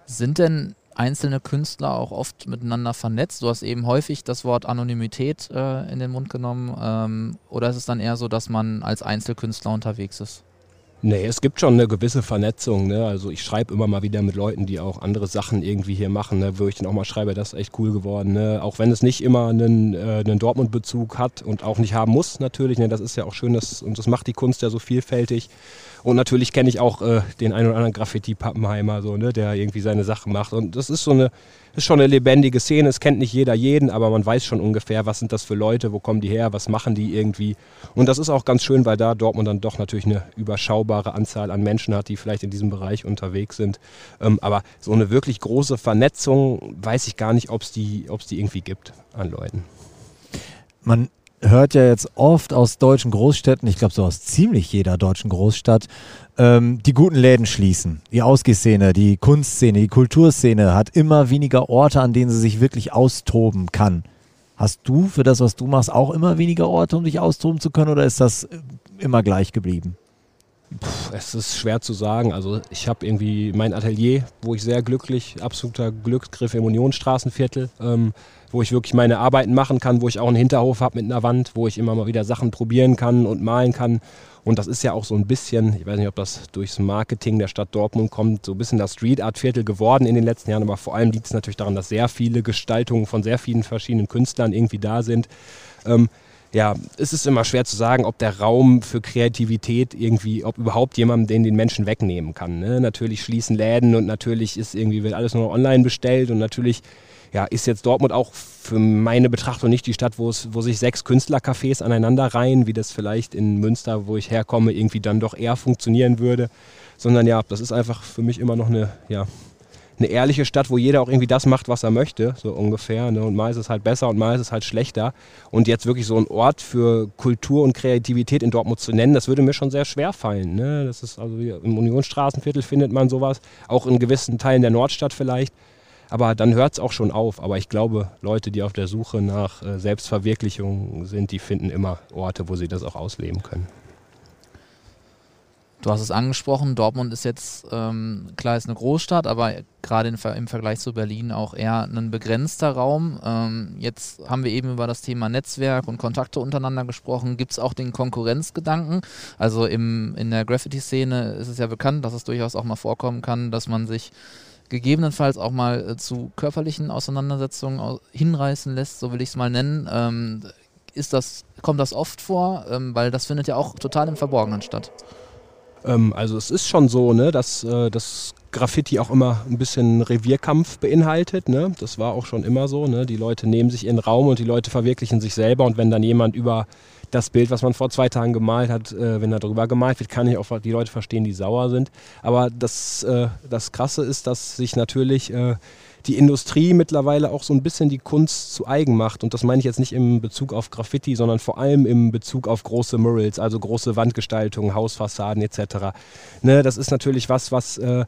Sind denn einzelne Künstler auch oft miteinander vernetzt? Du hast eben häufig das Wort Anonymität äh, in den Mund genommen. Ähm, oder ist es dann eher so, dass man als Einzelkünstler unterwegs ist? Nee, es gibt schon eine gewisse Vernetzung. Ne? Also ich schreibe immer mal wieder mit Leuten, die auch andere Sachen irgendwie hier machen, ne? wo ich dann auch mal schreibe, das ist echt cool geworden. Ne? Auch wenn es nicht immer einen, äh, einen Dortmund-Bezug hat und auch nicht haben muss natürlich. Ne? Das ist ja auch schön dass, und das macht die Kunst ja so vielfältig. Und natürlich kenne ich auch äh, den einen oder anderen Graffiti-Pappenheimer, so, ne, der irgendwie seine Sachen macht. Und das ist so eine, ist schon eine lebendige Szene. Es kennt nicht jeder jeden, aber man weiß schon ungefähr, was sind das für Leute, wo kommen die her, was machen die irgendwie. Und das ist auch ganz schön, weil da Dortmund dann doch natürlich eine überschaubare Anzahl an Menschen hat, die vielleicht in diesem Bereich unterwegs sind. Ähm, aber so eine wirklich große Vernetzung weiß ich gar nicht, ob es die, die irgendwie gibt an Leuten. Man hört ja jetzt oft aus deutschen Großstädten, ich glaube so aus ziemlich jeder deutschen Großstadt, ähm, die guten Läden schließen. Die Ausgehszene, die Kunstszene, die Kulturszene hat immer weniger Orte, an denen sie sich wirklich austoben kann. Hast du für das, was du machst, auch immer weniger Orte, um dich austoben zu können oder ist das äh, immer gleich geblieben? Puh, es ist schwer zu sagen. Also ich habe irgendwie mein Atelier, wo ich sehr glücklich, absoluter Glücksgriff im Unionstraßenviertel. Ähm, wo ich wirklich meine Arbeiten machen kann, wo ich auch einen Hinterhof habe mit einer Wand, wo ich immer mal wieder Sachen probieren kann und malen kann. Und das ist ja auch so ein bisschen, ich weiß nicht, ob das durchs Marketing der Stadt Dortmund kommt, so ein bisschen das Street Art Viertel geworden in den letzten Jahren. Aber vor allem liegt es natürlich daran, dass sehr viele Gestaltungen von sehr vielen verschiedenen Künstlern irgendwie da sind. Ähm, ja, es ist immer schwer zu sagen, ob der Raum für Kreativität irgendwie, ob überhaupt jemand den den Menschen wegnehmen kann. Ne? Natürlich schließen Läden und natürlich ist irgendwie wird alles nur online bestellt und natürlich ja, ist jetzt Dortmund auch für meine Betrachtung nicht die Stadt, wo, es, wo sich sechs Künstlercafés aneinander reihen, wie das vielleicht in Münster, wo ich herkomme, irgendwie dann doch eher funktionieren würde. Sondern ja, das ist einfach für mich immer noch eine, ja, eine ehrliche Stadt, wo jeder auch irgendwie das macht, was er möchte, so ungefähr. Ne? Und mal ist es halt besser und mal ist es halt schlechter. Und jetzt wirklich so ein Ort für Kultur und Kreativität in Dortmund zu nennen, das würde mir schon sehr schwer fallen. Ne? Das ist also im Unionsstraßenviertel findet man sowas, auch in gewissen Teilen der Nordstadt vielleicht. Aber dann hört es auch schon auf. Aber ich glaube, Leute, die auf der Suche nach äh, Selbstverwirklichung sind, die finden immer Orte, wo sie das auch ausleben können. Du hast es angesprochen, Dortmund ist jetzt, ähm, klar, ist eine Großstadt, aber gerade im Vergleich zu Berlin auch eher ein begrenzter Raum. Ähm, jetzt haben wir eben über das Thema Netzwerk und Kontakte untereinander gesprochen. Gibt es auch den Konkurrenzgedanken? Also im, in der Graffiti-Szene ist es ja bekannt, dass es durchaus auch mal vorkommen kann, dass man sich gegebenenfalls auch mal äh, zu körperlichen Auseinandersetzungen hinreißen lässt, so will ich es mal nennen. Ähm, ist das, kommt das oft vor? Ähm, weil das findet ja auch total im Verborgenen statt. Ähm, also es ist schon so, ne, dass äh, das Graffiti auch immer ein bisschen Revierkampf beinhaltet. Ne? Das war auch schon immer so. Ne? Die Leute nehmen sich ihren Raum und die Leute verwirklichen sich selber. Und wenn dann jemand über das Bild, was man vor zwei Tagen gemalt hat, äh, wenn da drüber gemalt wird, kann ich auch die Leute verstehen, die sauer sind. Aber das, äh, das Krasse ist, dass sich natürlich äh, die Industrie mittlerweile auch so ein bisschen die Kunst zu eigen macht. Und das meine ich jetzt nicht im Bezug auf Graffiti, sondern vor allem im Bezug auf große Murals, also große Wandgestaltungen, Hausfassaden etc. Ne, das ist natürlich was, was äh,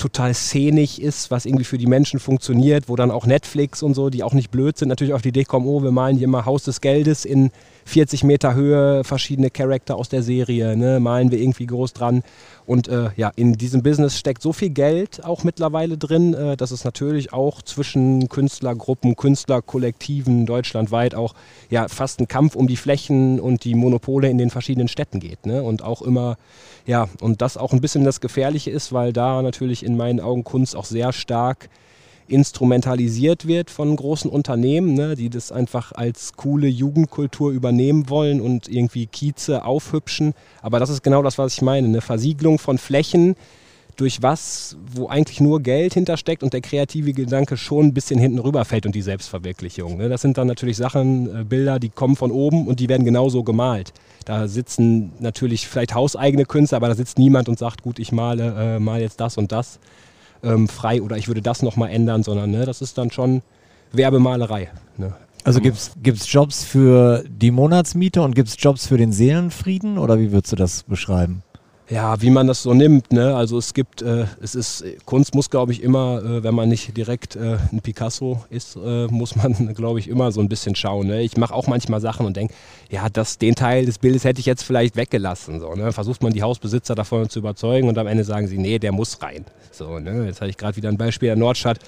total szenisch ist, was irgendwie für die Menschen funktioniert, wo dann auch Netflix und so, die auch nicht blöd sind, natürlich auf die Idee kommen, oh, wir malen hier mal Haus des Geldes in 40 Meter Höhe, verschiedene Charakter aus der Serie, ne, malen wir irgendwie groß dran. Und äh, ja, in diesem Business steckt so viel Geld auch mittlerweile drin, äh, dass es natürlich auch zwischen Künstlergruppen, Künstlerkollektiven deutschlandweit auch ja fast ein Kampf um die Flächen und die Monopole in den verschiedenen Städten geht. Ne? Und auch immer, ja, und das auch ein bisschen das Gefährliche ist, weil da natürlich in meinen Augen Kunst auch sehr stark instrumentalisiert wird von großen Unternehmen, ne, die das einfach als coole Jugendkultur übernehmen wollen und irgendwie Kieze aufhübschen. Aber das ist genau das, was ich meine. Eine Versiegelung von Flächen durch was, wo eigentlich nur Geld hintersteckt und der kreative Gedanke schon ein bisschen hinten rüberfällt und die Selbstverwirklichung. Ne? Das sind dann natürlich Sachen, äh, Bilder, die kommen von oben und die werden genauso gemalt. Da sitzen natürlich vielleicht hauseigene Künstler, aber da sitzt niemand und sagt, gut, ich male äh, mal jetzt das und das ähm, frei oder ich würde das nochmal ändern, sondern ne, das ist dann schon Werbemalerei. Ne. Also gibt es Jobs für die Monatsmiete und gibt es Jobs für den Seelenfrieden oder wie würdest du das beschreiben? Ja, wie man das so nimmt. Ne? Also es gibt, äh, es ist, Kunst muss, glaube ich, immer, äh, wenn man nicht direkt äh, ein Picasso ist, äh, muss man, glaube ich, immer so ein bisschen schauen. Ne? Ich mache auch manchmal Sachen und denke, ja, das, den Teil des Bildes hätte ich jetzt vielleicht weggelassen. So, ne? Versucht man die Hausbesitzer davon zu überzeugen und am Ende sagen sie, nee, der muss rein. So, ne? Jetzt hatte ich gerade wieder ein Beispiel der Nordstadt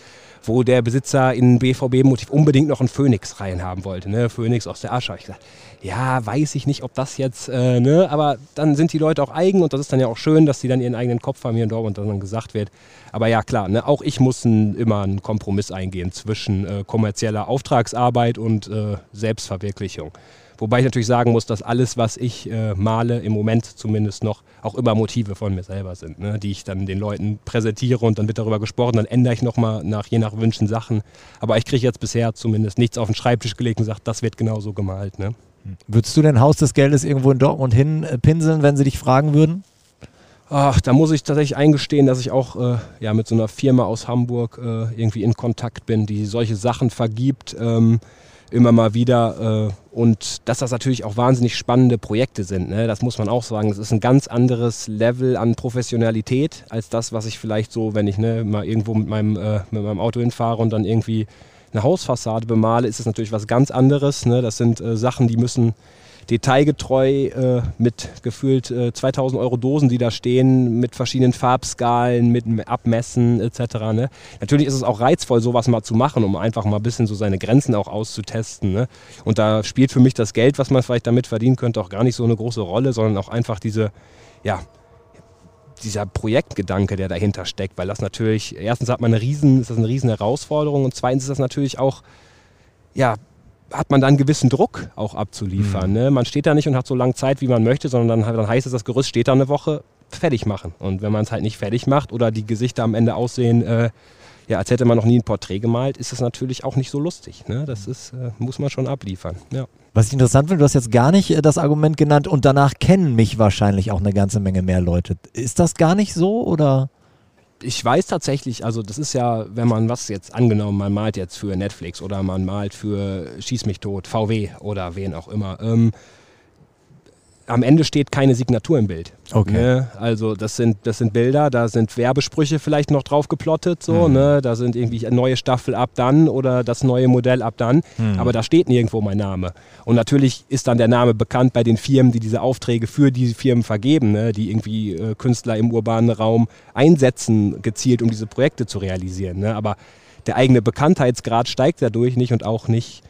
wo der Besitzer in BVB-Motiv unbedingt noch einen Phoenix reinhaben wollte. Ne? Phoenix aus der Asche. Ich gesagt, ja, weiß ich nicht, ob das jetzt, äh, ne? aber dann sind die Leute auch eigen und das ist dann ja auch schön, dass sie dann ihren eigenen Kopf haben hier in Dortmund und dann gesagt wird. Aber ja, klar, ne? auch ich muss ein, immer einen Kompromiss eingehen zwischen äh, kommerzieller Auftragsarbeit und äh, Selbstverwirklichung. Wobei ich natürlich sagen muss, dass alles, was ich äh, male, im Moment zumindest noch, auch immer Motive von mir selber sind, ne? die ich dann den Leuten präsentiere und dann wird darüber gesprochen. Dann ändere ich nochmal nach je nach Wünschen Sachen. Aber ich kriege jetzt bisher zumindest nichts auf den Schreibtisch gelegt und sage, das wird genauso gemalt. Ne? Würdest du denn Haus des Geldes irgendwo in Dortmund hinpinseln, wenn sie dich fragen würden? Ach, da muss ich tatsächlich eingestehen, dass ich auch äh, ja, mit so einer Firma aus Hamburg äh, irgendwie in Kontakt bin, die solche Sachen vergibt. Ähm, immer mal wieder. Äh, und dass das natürlich auch wahnsinnig spannende Projekte sind. Ne? Das muss man auch sagen. Es ist ein ganz anderes Level an Professionalität als das, was ich vielleicht so, wenn ich ne, mal irgendwo mit meinem, äh, mit meinem Auto hinfahre und dann irgendwie eine Hausfassade bemale, ist es natürlich was ganz anderes. Ne? Das sind äh, Sachen, die müssen detailgetreu äh, mit gefühlt äh, 2000 Euro Dosen, die da stehen, mit verschiedenen Farbskalen, mit Abmessen etc. Ne? Natürlich ist es auch reizvoll, sowas mal zu machen, um einfach mal ein bisschen so seine Grenzen auch auszutesten. Ne? Und da spielt für mich das Geld, was man vielleicht damit verdienen könnte, auch gar nicht so eine große Rolle, sondern auch einfach diese, ja, dieser Projektgedanke, der dahinter steckt, weil das natürlich, erstens hat man eine riesen, ist das eine riesen Herausforderung und zweitens ist das natürlich auch, ja, hat man dann einen gewissen Druck auch abzuliefern. Mhm. Ne? Man steht da nicht und hat so lange Zeit, wie man möchte, sondern dann, dann heißt es, das Gerüst steht da eine Woche, fertig machen. Und wenn man es halt nicht fertig macht oder die Gesichter am Ende aussehen, äh, ja, als hätte man noch nie ein Porträt gemalt, ist es natürlich auch nicht so lustig. Ne? Das ist, äh, muss man schon abliefern. Ja. Was ich interessant finde, du hast jetzt gar nicht äh, das Argument genannt und danach kennen mich wahrscheinlich auch eine ganze Menge mehr Leute. Ist das gar nicht so oder? Ich weiß tatsächlich, also das ist ja, wenn man was jetzt angenommen, man malt jetzt für Netflix oder man malt für Schieß mich tot, VW oder wen auch immer. Ähm, am Ende steht keine Signatur im Bild. Okay. Ne? Also das sind, das sind Bilder, da sind Werbesprüche vielleicht noch drauf geplottet, so, mhm. ne? da sind irgendwie eine neue Staffel ab dann oder das neue Modell ab dann, mhm. aber da steht nirgendwo mein Name. Und natürlich ist dann der Name bekannt bei den Firmen, die diese Aufträge für diese Firmen vergeben, ne? die irgendwie äh, Künstler im urbanen Raum einsetzen, gezielt, um diese Projekte zu realisieren. Ne? Aber der eigene Bekanntheitsgrad steigt dadurch nicht und auch nicht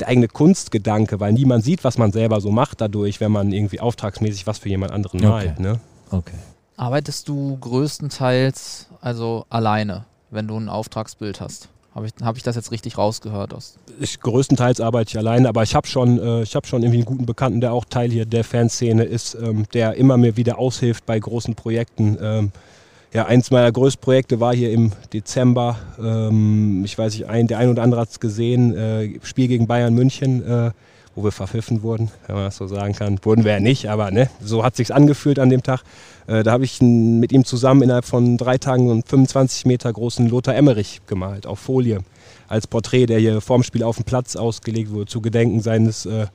der eigene Kunstgedanke, weil niemand sieht, was man selber so macht dadurch, wenn man irgendwie auftragsmäßig was für jemand anderen malt. Okay. Ne? okay. Arbeitest du größtenteils also alleine, wenn du ein Auftragsbild hast? Habe ich, hab ich das jetzt richtig rausgehört? Aus? Ich, größtenteils arbeite ich alleine, aber ich habe schon, äh, hab schon irgendwie einen guten Bekannten, der auch Teil hier der Fanszene ist, ähm, der immer mir wieder aushilft bei großen Projekten. Ähm, ja, eins meiner größten Projekte war hier im Dezember. Ähm, ich weiß nicht, ein, der ein oder andere hat es gesehen. Äh, Spiel gegen Bayern München, äh, wo wir verpfiffen wurden, wenn man das so sagen kann. Wurden wir ja nicht, aber ne, so hat sich angefühlt an dem Tag. Äh, da habe ich mit ihm zusammen innerhalb von drei Tagen einen 25 Meter großen Lothar Emmerich gemalt auf Folie als Porträt, der hier vorm Spiel auf dem Platz ausgelegt wurde, zu Gedenken seines äh,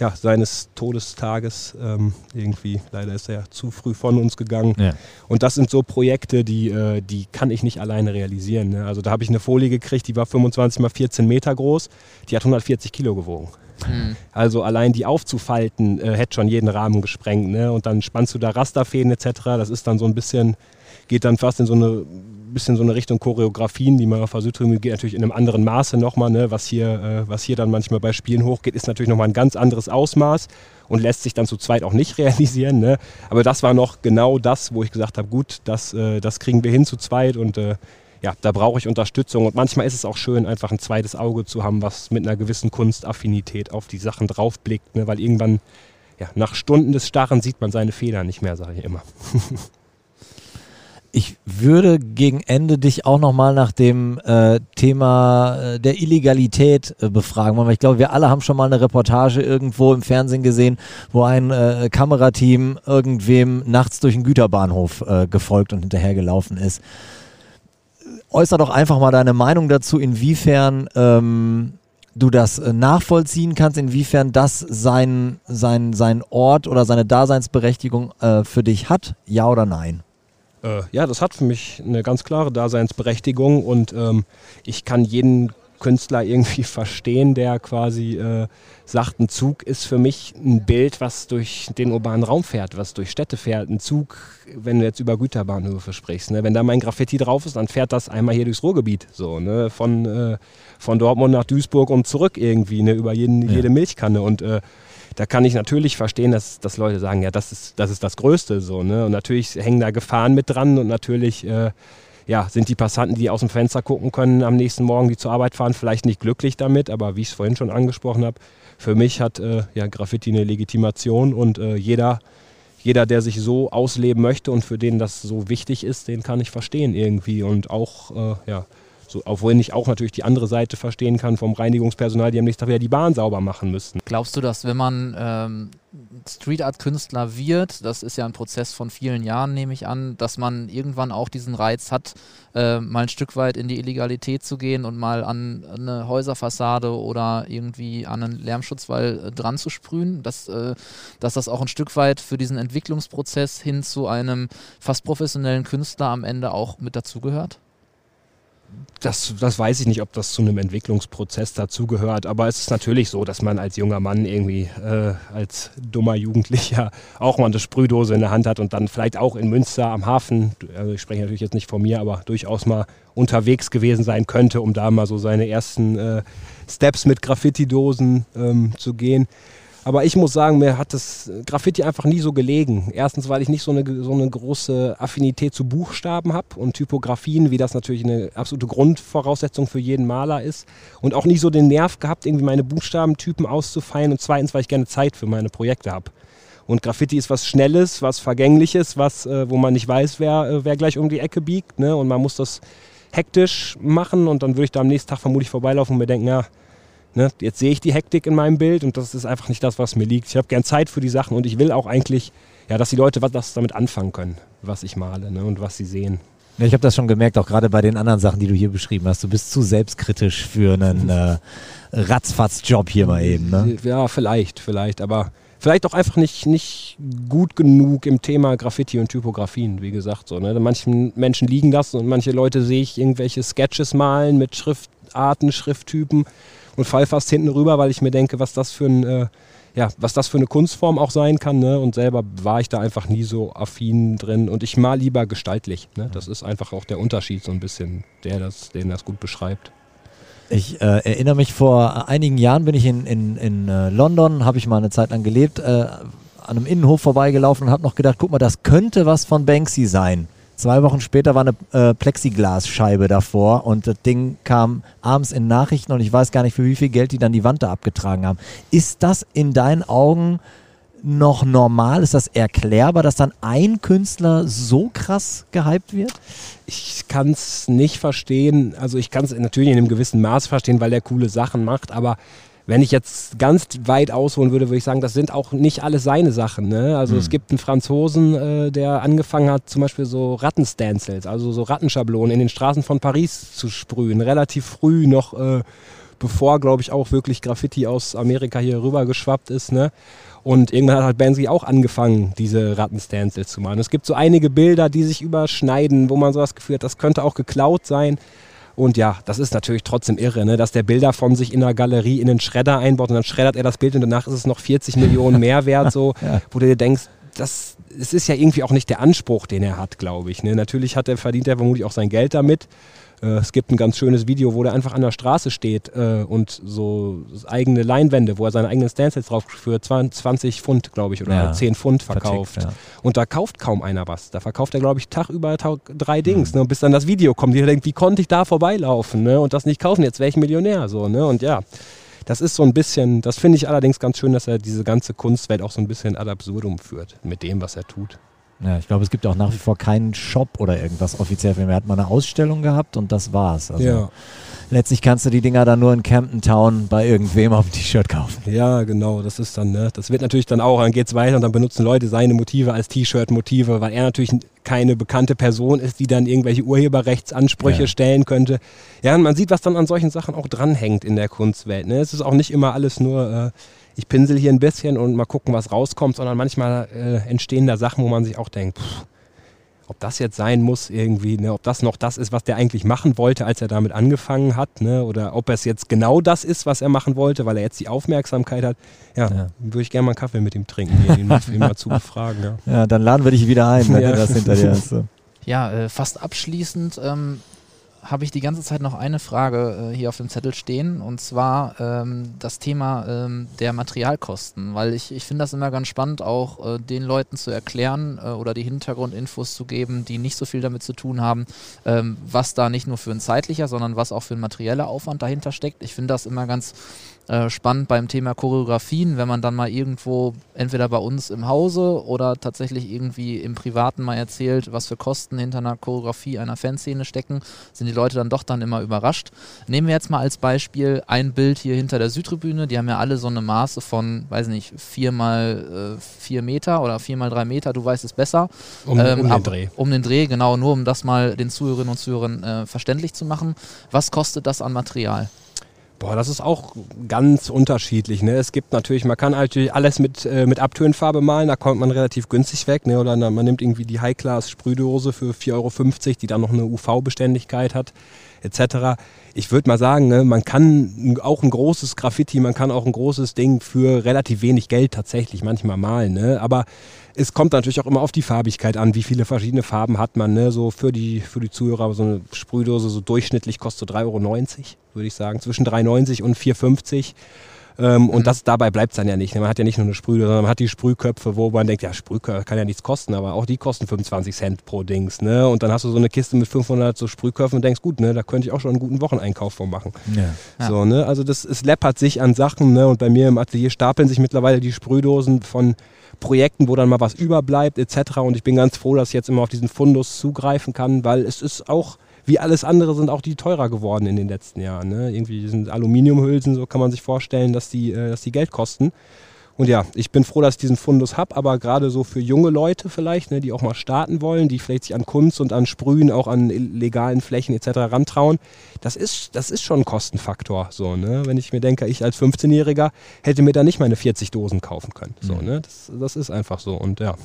ja, seines Todestages ähm, irgendwie. Leider ist er zu früh von uns gegangen. Ja. Und das sind so Projekte, die, äh, die kann ich nicht alleine realisieren. Ne? Also da habe ich eine Folie gekriegt, die war 25 mal 14 Meter groß, die hat 140 Kilo gewogen. Mhm. Also allein die aufzufalten, äh, hätte schon jeden Rahmen gesprengt. Ne? Und dann spannst du da Rasterfäden etc. Das ist dann so ein bisschen, geht dann fast in so eine bisschen so eine Richtung Choreografien, die man auf Südtribüne geht, natürlich in einem anderen Maße nochmal. Ne? Was, hier, äh, was hier dann manchmal bei Spielen hochgeht, ist natürlich nochmal ein ganz anderes Ausmaß und lässt sich dann zu zweit auch nicht realisieren. Ne? Aber das war noch genau das, wo ich gesagt habe, gut, das, äh, das kriegen wir hin zu zweit und äh, ja, da brauche ich Unterstützung. Und manchmal ist es auch schön, einfach ein zweites Auge zu haben, was mit einer gewissen Kunstaffinität auf die Sachen draufblickt, ne? weil irgendwann, ja, nach Stunden des Starren sieht man seine Fehler nicht mehr, sage ich immer. Ich würde gegen Ende dich auch nochmal nach dem äh, Thema äh, der Illegalität äh, befragen wollen, weil ich glaube, wir alle haben schon mal eine Reportage irgendwo im Fernsehen gesehen, wo ein äh, Kamerateam irgendwem nachts durch einen Güterbahnhof äh, gefolgt und hinterhergelaufen ist. Äußer doch einfach mal deine Meinung dazu, inwiefern ähm, du das äh, nachvollziehen kannst, inwiefern das sein, sein, sein Ort oder seine Daseinsberechtigung für dich hat, ja oder nein? Äh, ja, das hat für mich eine ganz klare Daseinsberechtigung und ähm, ich kann jeden Künstler irgendwie verstehen, der quasi äh, sagt, ein Zug ist für mich ein Bild, was durch den urbanen Raum fährt, was durch Städte fährt. Ein Zug, wenn du jetzt über Güterbahnhöfe sprichst, ne? wenn da mein Graffiti drauf ist, dann fährt das einmal hier durchs Ruhrgebiet, so, ne? von, äh, von Dortmund nach Duisburg und zurück irgendwie, ne? über jeden, ja. jede Milchkanne. Und äh, da kann ich natürlich verstehen, dass, dass Leute sagen, ja, das ist, das ist das Größte. So, ne? Und natürlich hängen da Gefahren mit dran und natürlich äh, ja, sind die Passanten, die aus dem Fenster gucken können, am nächsten Morgen, die zur Arbeit fahren, vielleicht nicht glücklich damit, aber wie ich es vorhin schon angesprochen habe, für mich hat äh, ja, Graffiti eine Legitimation und äh, jeder, jeder, der sich so ausleben möchte und für den das so wichtig ist, den kann ich verstehen irgendwie und auch, äh, ja, so, obwohl ich auch natürlich die andere Seite verstehen kann vom Reinigungspersonal, die am nächsten Tag wieder die Bahn sauber machen müssten. Glaubst du, dass wenn man ähm, Street Art Künstler wird, das ist ja ein Prozess von vielen Jahren, nehme ich an, dass man irgendwann auch diesen Reiz hat, äh, mal ein Stück weit in die Illegalität zu gehen und mal an eine Häuserfassade oder irgendwie an einen Lärmschutzwall äh, dran zu sprühen, dass, äh, dass das auch ein Stück weit für diesen Entwicklungsprozess hin zu einem fast professionellen Künstler am Ende auch mit dazugehört? Das, das weiß ich nicht, ob das zu einem Entwicklungsprozess dazugehört, aber es ist natürlich so, dass man als junger Mann irgendwie äh, als dummer Jugendlicher auch mal eine Sprühdose in der Hand hat und dann vielleicht auch in Münster am Hafen, also ich spreche natürlich jetzt nicht von mir, aber durchaus mal unterwegs gewesen sein könnte, um da mal so seine ersten äh, Steps mit Graffiti-Dosen ähm, zu gehen. Aber ich muss sagen, mir hat das Graffiti einfach nie so gelegen. Erstens, weil ich nicht so eine, so eine große Affinität zu Buchstaben habe und Typografien, wie das natürlich eine absolute Grundvoraussetzung für jeden Maler ist. Und auch nicht so den Nerv gehabt, irgendwie meine Buchstabentypen auszufeilen. Und zweitens, weil ich gerne Zeit für meine Projekte habe. Und Graffiti ist was Schnelles, was Vergängliches, was, äh, wo man nicht weiß, wer, äh, wer gleich um die Ecke biegt. Ne? Und man muss das hektisch machen und dann würde ich da am nächsten Tag vermutlich vorbeilaufen und mir denken, ja, Ne, jetzt sehe ich die Hektik in meinem Bild und das ist einfach nicht das, was mir liegt. Ich habe gern Zeit für die Sachen und ich will auch eigentlich, ja, dass die Leute was damit anfangen können, was ich male ne, und was sie sehen. Ja, ich habe das schon gemerkt, auch gerade bei den anderen Sachen, die du hier beschrieben hast. Du bist zu selbstkritisch für einen äh, Ratzfatz-Job hier mal eben. Ne? Ja, vielleicht, vielleicht, aber vielleicht auch einfach nicht, nicht gut genug im Thema Graffiti und Typografien, wie gesagt. So, ne? Manchen Menschen liegen das und manche Leute sehe ich irgendwelche Sketches malen mit Schriftarten, Schrifttypen und fall fast hinten rüber, weil ich mir denke, was das für ein, äh, ja, was das für eine Kunstform auch sein kann. Ne? Und selber war ich da einfach nie so affin drin. Und ich mal lieber gestaltlich. Ne? Das ist einfach auch der Unterschied so ein bisschen, der das, den das gut beschreibt. Ich äh, erinnere mich, vor einigen Jahren bin ich in, in, in äh, London, habe ich mal eine Zeit lang gelebt, äh, an einem Innenhof vorbeigelaufen und habe noch gedacht, guck mal, das könnte was von Banksy sein. Zwei Wochen später war eine äh, Plexiglasscheibe davor und das Ding kam abends in Nachrichten und ich weiß gar nicht, für wie viel Geld die dann die Wand da abgetragen haben. Ist das in deinen Augen noch normal? Ist das erklärbar, dass dann ein Künstler so krass gehypt wird? Ich kann es nicht verstehen. Also ich kann es natürlich in einem gewissen Maß verstehen, weil er coole Sachen macht, aber wenn ich jetzt ganz weit ausholen würde, würde ich sagen, das sind auch nicht alle seine Sachen. Ne? Also mhm. es gibt einen Franzosen, äh, der angefangen hat, zum Beispiel so Rattenstencils, also so Rattenschablonen in den Straßen von Paris zu sprühen. Relativ früh noch, äh, bevor, glaube ich, auch wirklich Graffiti aus Amerika hier rüber geschwappt ist. Ne? Und irgendwann hat halt Banksy auch angefangen, diese Rattenstencils zu machen. Es gibt so einige Bilder, die sich überschneiden, wo man so das Gefühl hat, das könnte auch geklaut sein. Und ja, das ist natürlich trotzdem irre, ne? dass der Bilder von sich in der Galerie in den Schredder einbaut und dann schreddert er das Bild und danach ist es noch 40 Millionen mehr wert, so, ja. wo du dir denkst, das, das ist ja irgendwie auch nicht der Anspruch, den er hat, glaube ich. Ne? Natürlich hat er, verdient er vermutlich auch sein Geld damit. Äh, es gibt ein ganz schönes Video, wo der einfach an der Straße steht äh, und so eigene Leinwände, wo er seine eigenen Stances drauf für 20 Pfund, glaube ich, oder ja. 10 Pfund verkauft. Vertickt, ja. Und da kauft kaum einer was. Da verkauft er, glaube ich, Tag über Tag drei Dings. Mhm. Ne? bis dann das Video kommt. Jeder denkt, wie konnte ich da vorbeilaufen ne? und das nicht kaufen? Jetzt wäre ich Millionär. So, ne? Und ja, das ist so ein bisschen, das finde ich allerdings ganz schön, dass er diese ganze Kunstwelt auch so ein bisschen ad absurdum führt mit dem, was er tut. Ja, ich glaube, es gibt auch nach wie vor keinen Shop oder irgendwas offiziell. Er hat mal eine Ausstellung gehabt und das war's. Also ja. Letztlich kannst du die Dinger dann nur in Campton Town bei irgendwem auf dem T-Shirt kaufen. Ja, genau, das ist dann, ne? Das wird natürlich dann auch, dann geht's weiter und dann benutzen Leute seine Motive als T-Shirt-Motive, weil er natürlich keine bekannte Person ist, die dann irgendwelche Urheberrechtsansprüche ja. stellen könnte. Ja, und man sieht, was dann an solchen Sachen auch dranhängt in der Kunstwelt. Ne? Es ist auch nicht immer alles nur. Äh, ich pinsel hier ein bisschen und mal gucken, was rauskommt, sondern manchmal äh, entstehen da Sachen, wo man sich auch denkt, pff, ob das jetzt sein muss irgendwie, ne, ob das noch das ist, was der eigentlich machen wollte, als er damit angefangen hat, ne, oder ob es jetzt genau das ist, was er machen wollte, weil er jetzt die Aufmerksamkeit hat. Ja, ja. würde ich gerne mal einen Kaffee mit ihm trinken, ihn, ihn mal zu befragen. Ja. ja. dann laden wir dich wieder ein, wenn ja. du das hinter dir hast. So. Ja, äh, fast abschließend ähm, habe ich die ganze Zeit noch eine Frage äh, hier auf dem Zettel stehen und zwar ähm, das Thema ähm, der Materialkosten, weil ich, ich finde das immer ganz spannend, auch äh, den Leuten zu erklären äh, oder die Hintergrundinfos zu geben, die nicht so viel damit zu tun haben, ähm, was da nicht nur für ein zeitlicher, sondern was auch für ein materieller Aufwand dahinter steckt. Ich finde das immer ganz äh, spannend beim Thema Choreografien, wenn man dann mal irgendwo, entweder bei uns im Hause oder tatsächlich irgendwie im Privaten mal erzählt, was für Kosten hinter einer Choreografie einer Fanszene stecken, sind die Leute dann doch dann immer überrascht. Nehmen wir jetzt mal als Beispiel ein Bild hier hinter der Südtribüne, die haben ja alle so eine Maße von, weiß nicht, 4 mal 4 äh, Meter oder 4 mal 3 Meter, du weißt es besser. Um, ähm, um den Dreh. Um den Dreh, genau, nur um das mal den Zuhörerinnen und Zuhörern äh, verständlich zu machen. Was kostet das an Material? Boah, das ist auch ganz unterschiedlich. Ne? Es gibt natürlich, man kann natürlich alles mit, äh, mit Abtönfarbe malen, da kommt man relativ günstig weg. Ne? Oder man nimmt irgendwie die High-Class-Sprühdose für 4,50 Euro, die dann noch eine UV-Beständigkeit hat, etc. Ich würde mal sagen, ne, man kann auch ein großes Graffiti, man kann auch ein großes Ding für relativ wenig Geld tatsächlich manchmal malen. Ne? Aber es kommt natürlich auch immer auf die Farbigkeit an, wie viele verschiedene Farben hat man. Ne? So für die, für die Zuhörer, so eine Sprühdose so durchschnittlich kostet so 3,90 Euro, würde ich sagen. Zwischen 3,90 und 4,50 ähm, mhm. Und das, dabei bleibt es dann ja nicht. Man hat ja nicht nur eine Sprühdose, sondern man hat die Sprühköpfe, wo man denkt, ja, Sprühköpfe kann ja nichts kosten, aber auch die kosten 25 Cent pro Dings. Ne? Und dann hast du so eine Kiste mit 500 so Sprühköpfen und denkst, gut, ne, da könnte ich auch schon einen guten Wocheneinkauf von machen. Ja. So, ne? Also das, es läppert sich an Sachen. Ne? Und bei mir im Atelier stapeln sich mittlerweile die Sprühdosen von Projekten, wo dann mal was überbleibt etc. Und ich bin ganz froh, dass ich jetzt immer auf diesen Fundus zugreifen kann, weil es ist auch, wie alles andere, sind auch die teurer geworden in den letzten Jahren. Ne? Irgendwie sind Aluminiumhülsen, so kann man sich vorstellen, dass die, äh, dass die Geld kosten. Und ja, ich bin froh, dass ich diesen Fundus habe, aber gerade so für junge Leute vielleicht, ne, die auch mal starten wollen, die vielleicht sich an Kunst und an Sprühen, auch an legalen Flächen etc. rantrauen, das ist, das ist schon ein Kostenfaktor. So, ne? Wenn ich mir denke, ich als 15-Jähriger hätte mir da nicht meine 40 Dosen kaufen können. So, mhm. ne? das, das ist einfach so. Und ja,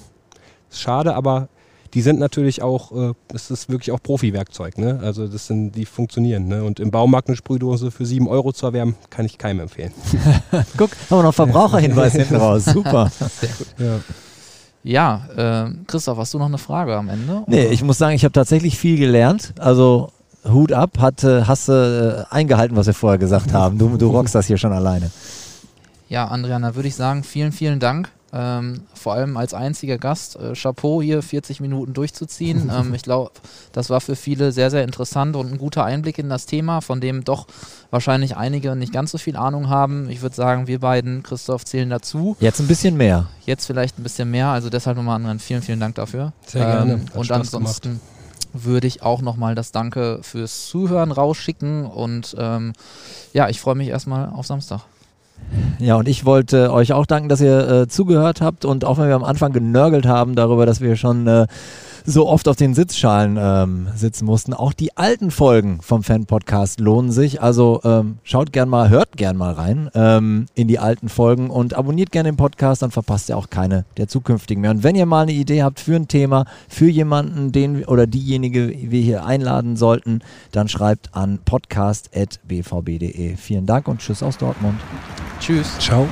ist schade, aber die sind natürlich auch, äh, das ist wirklich auch Profi-Werkzeug. Ne? Also das sind, die funktionieren. Ne? Und im Baumarkt eine Sprühdose für 7 Euro zu erwerben, kann ich keinem empfehlen. Guck, haben wir noch Verbraucherhinweis hinten raus. Super. Sehr gut. Ja. Ja, äh, Christoph, hast du noch eine Frage am Ende? Nee, ich muss sagen, ich habe tatsächlich viel gelernt. Also Hut ab, hat, hast du äh, eingehalten, was wir vorher gesagt haben. Du, du rockst das hier schon alleine. Ja, Andriana, würde ich sagen, vielen, vielen Dank ähm, vor allem als einziger Gast. Äh, Chapeau hier 40 Minuten durchzuziehen. ähm, ich glaube, das war für viele sehr, sehr interessant und ein guter Einblick in das Thema, von dem doch wahrscheinlich einige nicht ganz so viel Ahnung haben. Ich würde sagen, wir beiden, Christoph, zählen dazu. Jetzt ein bisschen mehr. Jetzt vielleicht ein bisschen mehr. Also deshalb nochmal anderen vielen, vielen Dank dafür. Sehr gerne. Ähm, und ansonsten gemacht. würde ich auch nochmal das Danke fürs Zuhören rausschicken und ähm, ja, ich freue mich erstmal auf Samstag. Ja, und ich wollte euch auch danken, dass ihr äh, zugehört habt und auch wenn wir am Anfang genörgelt haben darüber, dass wir schon äh, so oft auf den Sitzschalen ähm, sitzen mussten. Auch die alten Folgen vom Fan-Podcast lohnen sich. Also ähm, schaut gern mal, hört gern mal rein ähm, in die alten Folgen und abonniert gerne den Podcast, dann verpasst ihr auch keine der zukünftigen mehr. Und wenn ihr mal eine Idee habt für ein Thema, für jemanden, den oder diejenige wir hier einladen sollten, dann schreibt an podcast.bvb.de. Vielen Dank und tschüss aus Dortmund. Tschüss. Ciao.